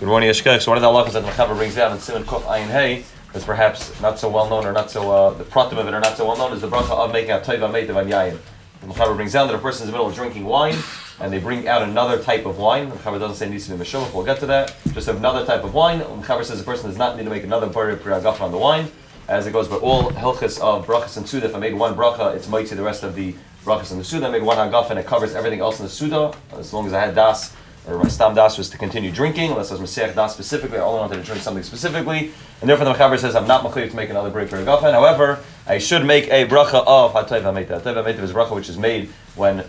Good morning, Yeshkech. So one of the halachas that Mechaber brings down in Siman Kuf Ayin Hey is perhaps not so well known or not so, uh, the pratim of it are not so well known is the bracha of making a toiva meitiv on yayin. The Mechaber brings down that a person is in the middle of drinking wine and they bring out another type of wine. The Mechaber doesn't say be Meshulach, we'll get to that. Just another type of wine. The Mechaber says the person does not need to make another Bari Priyagaf on the wine. As it goes, but all hilchas of brachas and suda, if I made one bracha, it's mighty the rest of the brachas and the suda. I made one hagaf and it covers everything else in the suda, as long as I had das or stam das was to continue drinking, unless I was Messiah das specifically, I only wanted to drink something specifically. And therefore the Mechaber says I'm not mechayiv to make another break for a gafen. However, I should make a bracha of hatayv hameita. Hatayv hameita is a bracha which is made when,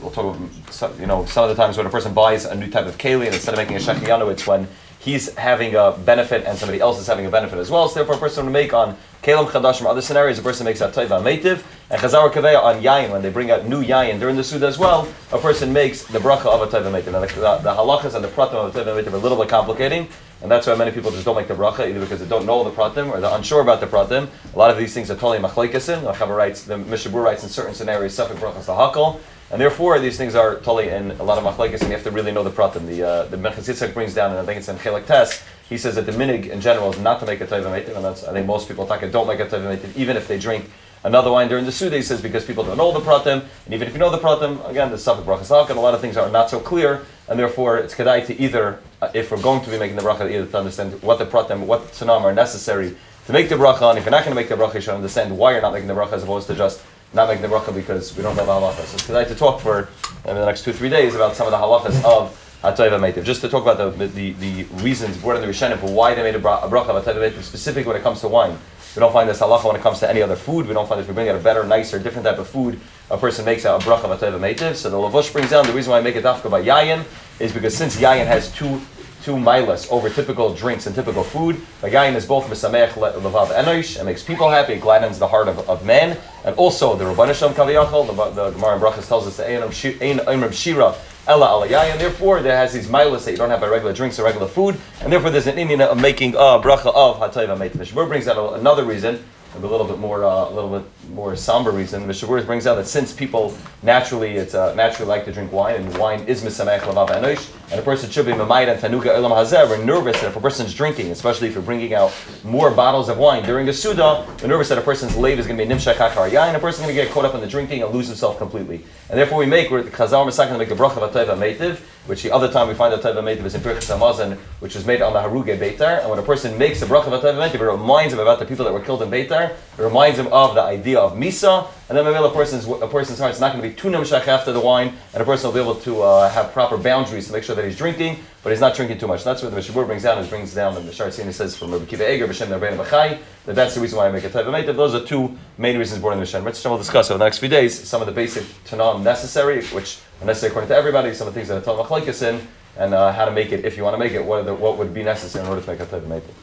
we'll talk about, you know, some of the times when a person buys a new type of keli and instead of making a shechiyanu, it's when he's having a benefit and somebody else is having a benefit as well. So therefore a person would make on Kalim Chadash from other scenarios, a person makes a Taiva Meitiv, and Chazar Kaveya on Yayin, when they bring out new Yayin during the Suda as well, a person makes the bracha of a Taiva Meitiv. Now the, the, the halachas and the pratim of a Taiva Meitiv are a little bit complicating, and that's why many people just don't make the bracha, either because they don't know the pratim or they're unsure about the pratim. A lot of these things are totally machlekasin. The the Mishabur writes in certain scenarios, Safik brachas lahakal, and therefore, these things are totally in a lot of machlekes, and you have to really know the pratim. The uh, the Mechaz brings down, and I think it's in Chelek Tes, he says that the minig in general is not to make a taiva meitiv, and that's I think most people talk don't make a taiva meitiv, even if they drink another wine during the Suda, he says, because people don't know the pratim, and even if you know the pratim, again, the Safik brachas and a lot of things are not so clear, and therefore it's kedai to either, uh, if we're going to be making the bracha, either to understand what the pratim, what tanam are necessary to make the bracha, and if you're not going to make the bracha, you should understand why you're not making the bracha, as opposed to just not making the bracha because we don't know the halachas. So today to talk for in the next two three days about some of the halachas of Just to talk about the the, the reasons brought in the Rishonim for why they made a, bracha of Hatayva Meitiv, specifically when it comes to wine. We don't find this halacha when it comes to any other food. We don't find if we bring out a better, nicer, different type of food, a person makes a, a bracha of Hatayva. So the Levush brings down the reason why I make a dafka by yayin is because since yayin has two two milas over typical drinks and typical food. Again, is both misameach levav enosh and makes people happy. It gladdens the heart of, of men, and also the Rabbanisham kaviyachol. The, the Gemara in Brachas tells us the ein shira ella alayai, and therefore there has these milas that you don't have by regular drinks or regular food, and therefore there's an Indian of making a bracha of hatayva meitivish. brings out another reason a little bit more, uh, a little bit more somber reason. Mishabur brings out that since people naturally, it's uh, naturally like to drink wine, and wine is misamech lavav enosh, and a person should be mamayit and tanuka elam hazer. We're nervous that if a person's drinking, especially if you're bringing out more bottles of wine during a suda, we're nervous that a person's lave is going to be nimshak hakar yain, a person's going to get caught up in the drinking and lose himself completely. And therefore, we make we're chazal going to make the bracha of a meitiv which the other time we find that Teva Meitiv is in Birchas Hamazon, which was made on the Haruge Beitar. And when a person makes a bracha of Meitiv, it reminds him about the people that were killed in Beitar. It reminds him of the idea of Misa. And then maybe a person's, a person's heart is not going to be too nimshach after the wine, and a person will be able to uh, have proper boundaries to make sure that he's drinking, but he's not drinking too much. And that's what the Mishabur brings down, is brings down, the Sharzini says from Rabbi Kiva Eger, B'Shem B'chai, that that's the reason why I make a Teva Meitiv. Those are two main reasons born in the Mishnah. We'll discuss over the next few days some of the basic Tanam necessary, which are necessary according to everybody, some of the things that are Talmud in, and uh, how to make it if you want to make it. What, the, what would be necessary in order to make a type of maple?